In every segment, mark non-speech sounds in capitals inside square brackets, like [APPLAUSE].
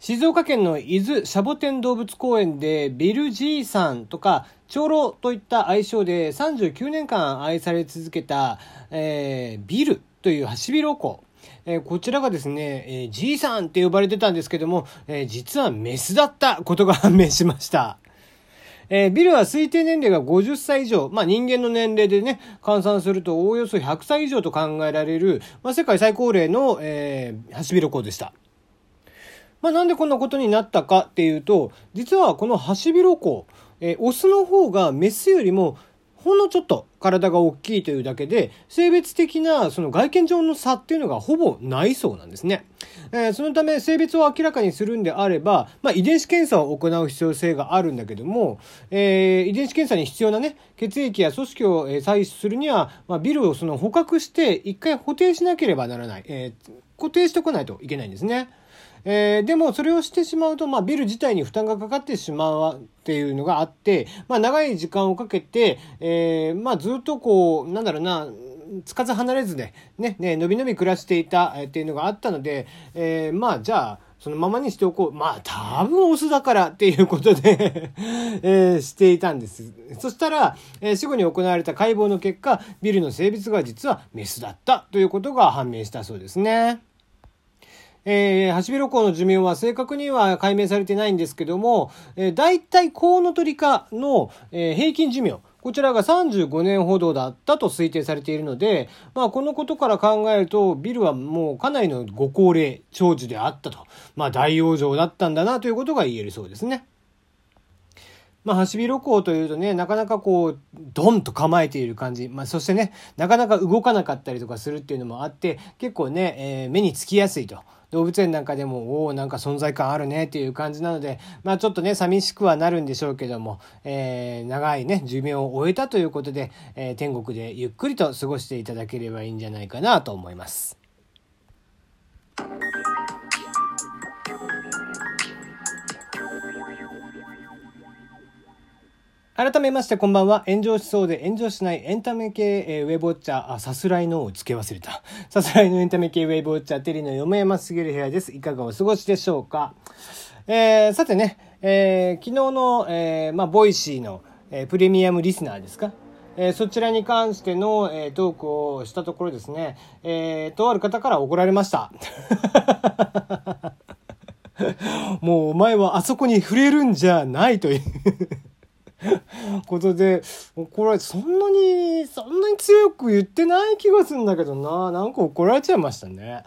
静岡県の伊豆シャボテン動物公園でビルじいさんとか長老といった愛称で39年間愛され続けた、えー、ビルというハシビロコウ。えー、こちらがですね、えー、じいさんって呼ばれてたんですけども、えー、実はメスだったことが判明しました。えー、ビルは推定年齢が50歳以上、まあ人間の年齢でね、換算するとおおよそ100歳以上と考えられる、まあ世界最高齢の、えー、ハシビロコウでした。まあ、なんでこんなことになったかっていうと実はこのハシビロコウ、えー、オスの方がメスよりもほんのちょっと体が大きいというだけで性別的なその外見上の差っていうのがほぼないそうなんですね。えー、そのため性別を明らかにするんであれば、まあ、遺伝子検査を行う必要性があるんだけども、えー、遺伝子検査に必要なね血液や組織を採取するには、まあ、ビルをその捕獲して一回補定しなければならない、えー、固定しておかないといけないんですね。えー、でもそれをしてしまうと、まあ、ビル自体に負担がかかってしまうっていうのがあって、まあ、長い時間をかけて、えー、まあ、ずっとこうなんだろうなつかず離れずでねねのびのび暮らしていたっていうのがあったので、えー、まあじゃあそのままにしておこう。まあ、多分オスだからっていうことで [LAUGHS] えー、していたんです。そしたら、えー、死後に行われた解剖の結果、ビルの性別が実はメスだったということが判明したそうですね。えー、ハシビロコウの寿命は正確には解明されてないんですけども、えー、大体コウノトリ科の、えー、平均寿命、こちらが35年ほどだったと推定されているので、まあ、このことから考えると、ビルはもうかなりのご高齢長寿であったと。まあ、大往生だったんだなということが言えるそうですね。まあ、ハシビロコウというとね、なかなかこう、ドンと構えている感じ。まあ、そしてね、なかなか動かなかったりとかするっていうのもあって、結構ね、えー、目につきやすいと。動物園なんかでも、おお、なんか存在感あるねっていう感じなので、まあちょっとね、寂しくはなるんでしょうけども、えー、長いね、寿命を終えたということで、えー、天国でゆっくりと過ごしていただければいいんじゃないかなと思います。改めましてこんばんは。炎上しそうで炎上しないエンタメ系、えー、ウェブウォッチャー、あ、さすらいのを付け忘れた。[LAUGHS] さすらいのエンタメ系ウェブウォッチャー、テリーの嫁山すぎる部屋です。いかがお過ごしでしょうか？えー、さてね、えー、昨日の、えー、まあ、 Voicy の、えー、プレミアムリスナーですか？えー、そちらに関しての、えー、トークをしたところですね、えー、とある方から怒られました。[LAUGHS] もうお前はあそこに触れるんじゃないという [LAUGHS] ことで、これそんなに、そんなに強く言ってない気がするんだけどな。なんか怒られちゃいましたね。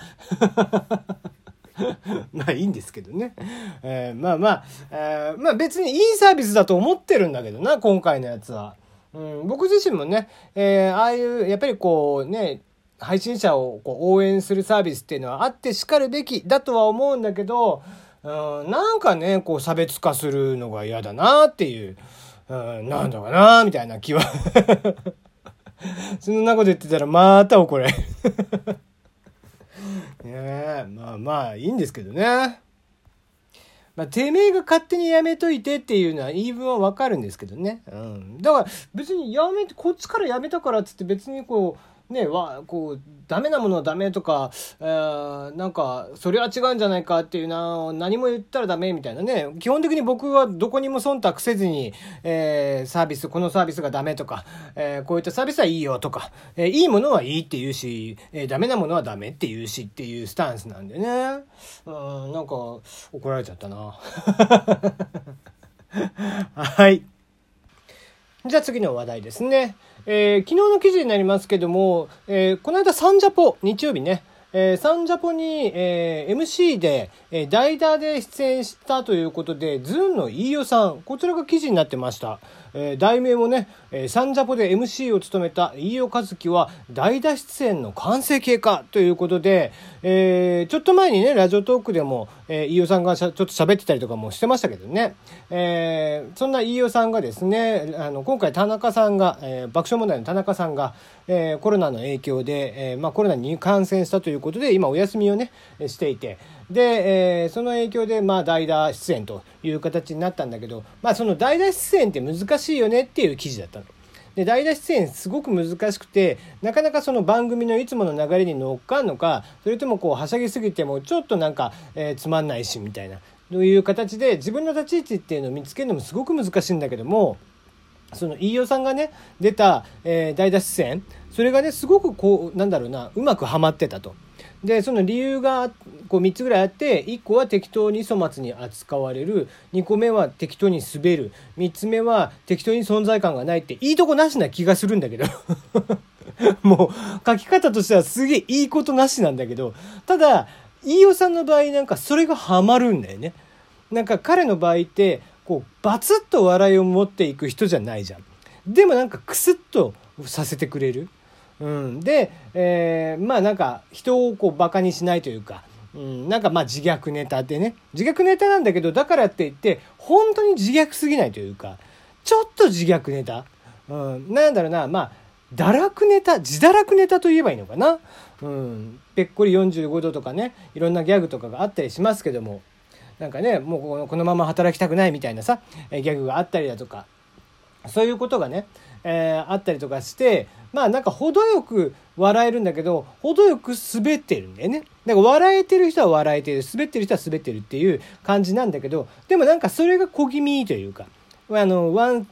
[LAUGHS] まあいいんですけどね。えー、まあまあ、えー、まあ別にいいサービスだと思ってるんだけどな、今回のやつは。うん、僕自身もね、えー、ああいう、やっぱりこうね、配信者をこう応援するサービスっていうのはあってしかるべきだとは思うんだけど、うん、なんかね、こう差別化するのが嫌だなっていう。うん、なんだかなみたいな気は [LAUGHS] そんなこと言ってたらまた怒れ [LAUGHS] ねえまあまあいいんですけどね。まあ、てめえが勝手にやめといてっていうのは言い分はわかるんですけどね。うん。だから別にやめて、こっちからやめたからっつって別にこう、ねわこうダメなものはダメとか、えー、なんかそれは違うんじゃないかっていうな何も言ったらダメみたいなね。基本的に僕はどこにも忖度せずに、えー、サービスこのサービスがダメとか、えー、こういったサービスはいいよとか、えー、いいものはいいって言うし、えー、ダメなものはダメって言うしっていうスタンスなんでね。うんなんか怒られちゃったな。[LAUGHS] はい。じゃあ次の話題ですね。えー、昨日の記事になりますけども、えー、この間サンジャポ、日曜日ね、えー、サンジャポに、えー、MC で、えー、代打で出演したということで、ズーンの飯尾さん、こちらが記事になってました。えー、題名もね、えー、サンジャポで MC を務めた飯尾和樹は代打出演の完成形かということで、えー、ちょっと前にね、ラジオトークでも、え、飯尾さんがちょっと喋ってたりとかもしてましたけどね、え、そんな飯尾さんがですね、あの、今回田中さんが、え、爆笑問題の田中さんが、え、コロナの影響で、え、まあコロナに感染したということで、今お休みをね、していて、で、えー、その影響で、まあ、代打出演という形になったんだけど、まあ、その代打出演って難しいよねっていう記事だったの。で代打出演すごく難しくてなかなかその番組のいつもの流れに乗っかんのかそれともこうはしゃぎすぎてもちょっとなんか、えー、つまんないしみたいなという形で自分の立ち位置っていうのを見つけるのもすごく難しいんだけどもその飯尾さんがね出た、えー、代打出演それがねすごくこうなんだろうなうまくはまってたと。でその理由がこう3つぐらいあって1個は適当に粗末に扱われる2個目は適当に滑る3つ目は適当に存在感がないっていいとこなしな気がするんだけど [LAUGHS] もう書き方としてはすげえいいことなしなんだけどただ飯尾さんの場合なんかそれがハマるんだよね。なんか彼の場合ってこうバツッと笑いを持っていく人じゃないじゃん。でもなんかクスッとさせてくれる。うん、で、えー、まあなんか人をこうバカにしないというか、うん、なんかまあ自虐ネタでね。自虐ネタなんだけどだからって言って本当に自虐すぎないというかちょっと自虐ネタ、うん、なんだろうなまあ堕落ネタ自堕落ネタと言えばいいのかな、うん、ぺっこり45度とかねいろんなギャグとかがあったりしますけども。なんかねもうこのまま働きたくないみたいなさギャグがあったりだとか。そういうことがね、えー、あったりとかしてまあなんか程よく笑えるんだけど程よく滑ってるんだよね。だから笑えてる人は笑えてる滑ってる人は滑ってるっていう感じなんだけどでもなんかそれが小気味というかあのワン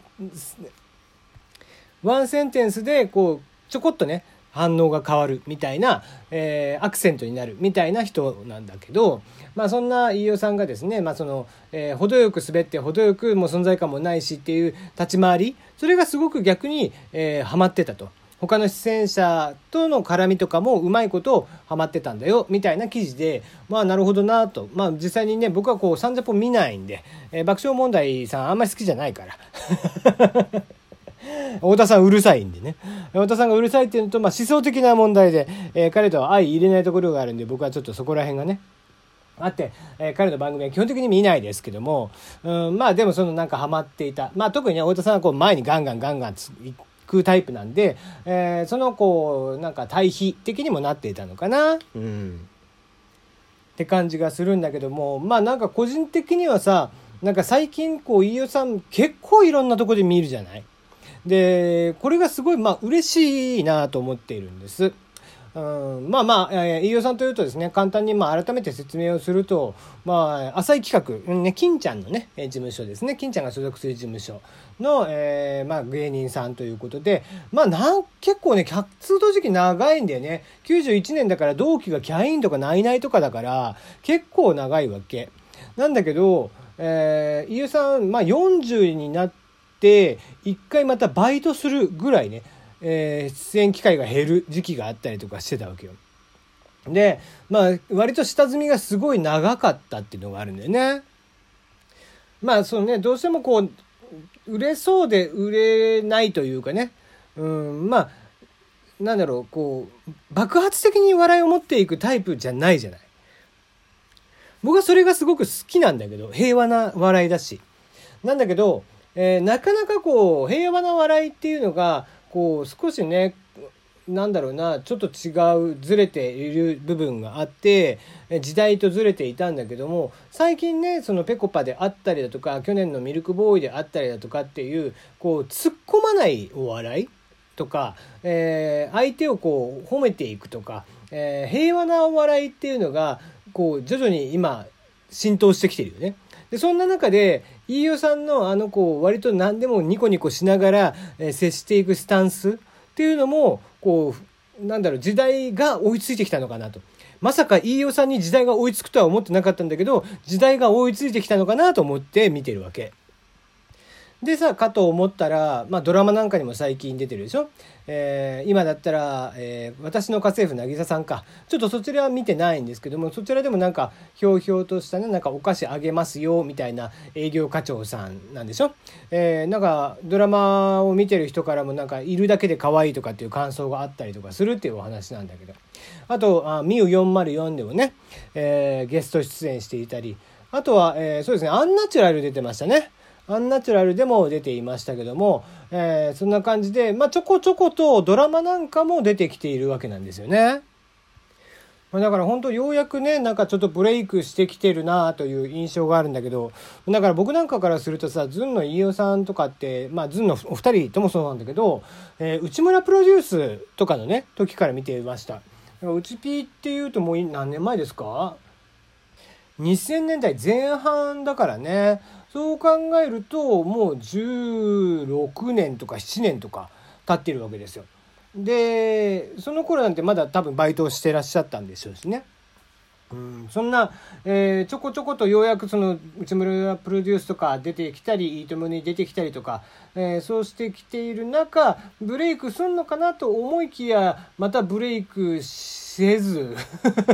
ワンセンテンスでこうちょこっとね反応が変わるみたいな、えー、アクセントになるみたいな人なんだけど、まあ、そんな飯尾さんがですね、まあそのえー、程よく滑って程よくもう存在感もないしっていう立ち回りそれがすごく逆に、えー、ハマってたと。他の出演者との絡みとかもうまいことハマってたんだよみたいな記事でまあなるほどなとまあ実際にね僕はこうサンジャポ見ないんで、えー、爆笑問題さんあんまり好きじゃないから太田さんうるさいんでね。太田さんがうるさいっていうのと、まあ、思想的な問題で、えー、彼とは相入れないところがあるんで、僕はちょっとそこら辺がね、あって、えー、彼の番組は基本的に見ないですけども、うん、まあでもそのなんかハマっていた。まあ特にね、太田さんはこう前にガンガンガンガン行くタイプなんで、えー、そのこう、なんか対比的にもなっていたのかな。うん。って感じがするんだけども、まあなんか個人的にはさ、なんか最近こう飯尾さん結構いろんなとこで見るじゃないで、これがすごい、まあ、嬉しいなと思っているんです。うん、まあまあ、えー、飯尾さんというとですね、簡単にまあ改めて説明をすると、まあ、浅い企画、ね、金ちゃんのね、事務所ですね、金ちゃんが所属する事務所の、えー、まあ芸人さんということで、まあなん結構ね、活動時期長いんだよね。91年だから同期がキャインとかナイナイとかだから、結構長いわけ。なんだけど、えー、飯尾さん、まあ40にな、って一回またバイトするぐらいね、えー、出演機会が減る時期があったりとかしてたわけよ。でまあ割と下積みがすごい長かったっていうのがあるんだよね。まあそのねどうしてもこう売れそうで売れないというかね、うん、まあなんだろうこう爆発的に笑いを持っていくタイプじゃないじゃない。僕はそれがすごく好きなんだけど平和な笑いだし。なんだけどえー、なかなかこう平和な笑いっていうのがこう少しねなんだろうなちょっと違うずれている部分があって時代とずれていたんだけども最近ねそのぺこぱであったりだとか去年のミルクボーイであったりだとかっていうこう突っ込まないお笑いとか、えー、相手をこう褒めていくとか、えー、平和なお笑いっていうのがこう徐々に今浸透してきてるよね。でそんな中で飯尾さんのあのこう割と何でもニコニコしながら、え接していくスタンスっていうのもこうなんだろう時代が追いついてきたのかなと。まさか飯尾さんに時代が追いつくとは思ってなかったんだけど時代が追いついてきたのかなと思って見てるわけ。でさかと思ったら、まあ、ドラマなんかにも最近出てるでしょ、えー、今だったら、えー、私の家政婦渚さんか。ちょっとそちらは見てないんですけどもそちらでもなんかひょうひょうとしたねなんかお菓子あげますよみたいな営業課長さんなんでしょ、えー、なんかドラマを見てる人からもなんかいるだけで可愛いとかっていう感想があったりとかするっていうお話なんだけど。あとあミュ404でもね、え、ゲスト出演していたり。あとは、え、そうですねアンナチュラル出てましたね。アンナチュラルでも出ていましたけども、えー、そんな感じで、まあ、ちょこちょことドラマなんかも出てきているわけなんですよね。だから本当ようやくねなんかちょっとブレイクしてきてるなという印象があるんだけどだから僕なんかからするとさズンの飯尾さんとかってまあズンのお二人ともそうなんだけど、えー、内村プロデュースとかのね時から見ていました。うちピーっていうともう何年前ですか？2000年代前半だからねそう考えるともう16年とか7年とか経ってるわけですよ。でその頃なんてまだ多分バイトをしてらっしゃったんでしょうしね。うん、そんな、えー、ちょこちょことようやくその内村プロデュースとか出てきたり「いいとも!」に出てきたりとか、えー、そうしてきている中ブレイクすんのかなと思いきやまたブレイクせず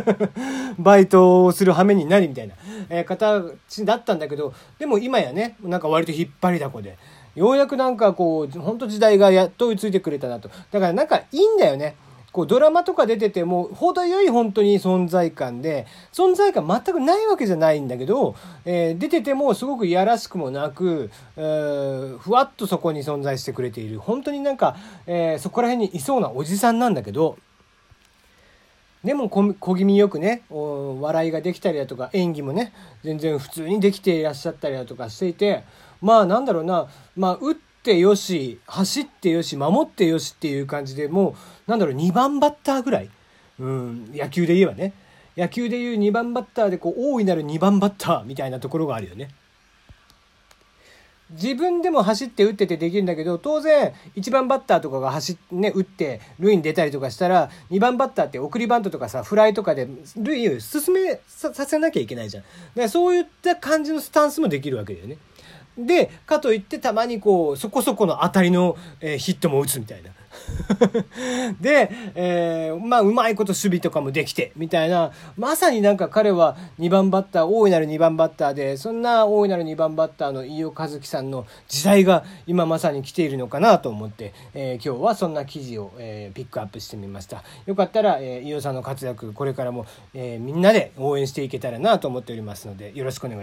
[LAUGHS] バイトをする羽目になりみたいな、えー、形だったんだけどでも今やねなんか割と引っ張りだこで。ようやくなんかこう、本当時代がやっと追いついてくれたなと。だからなんかいいんだよね。こうドラマとか出てても程よい本当に存在感で存在感全くないわけじゃないんだけど、えー、出ててもすごくいやらしくもなく、えー、ふわっとそこに存在してくれている。本当になんか、えー、そこら辺にいそうなおじさんなんだけどでも小気味よくね笑いができたりだとか演技もね全然普通にできていらっしゃったりだとかしていてまあなんだろうな。まあ打ってよし走ってよし守ってよしっていう感じでもうなんだろう2番バッターぐらい、うん、野球で言えばね野球でいう2番バッターでこう大いなる2番バッターみたいなところがあるよね。自分でも走って打っててできるんだけど当然1番バッターとかが走ってね打って塁に出たりとかしたら2番バッターって送りバントとかさフライとかで塁を進めさせなきゃいけないじゃん。だからそういった感じのスタンスもできるわけだよね。でかといってたまにこうそこそこの当たりの、えー、ヒットも打つみたいな。[LAUGHS] で、えー、まあ、うまいこと守備とかもできて、みたいな、まさになんか彼は2番バッター、大いなる2番バッターで、そんな大いなる2番バッターの飯尾和樹さんの時代が今まさに来ているのかなと思って、えー、今日はそんな記事を、えー、ピックアップしてみました。よかったら、えー、飯尾さんの活躍、これからも、え、みんなで応援していけたらなと思っておりますので、よろしくお願いします。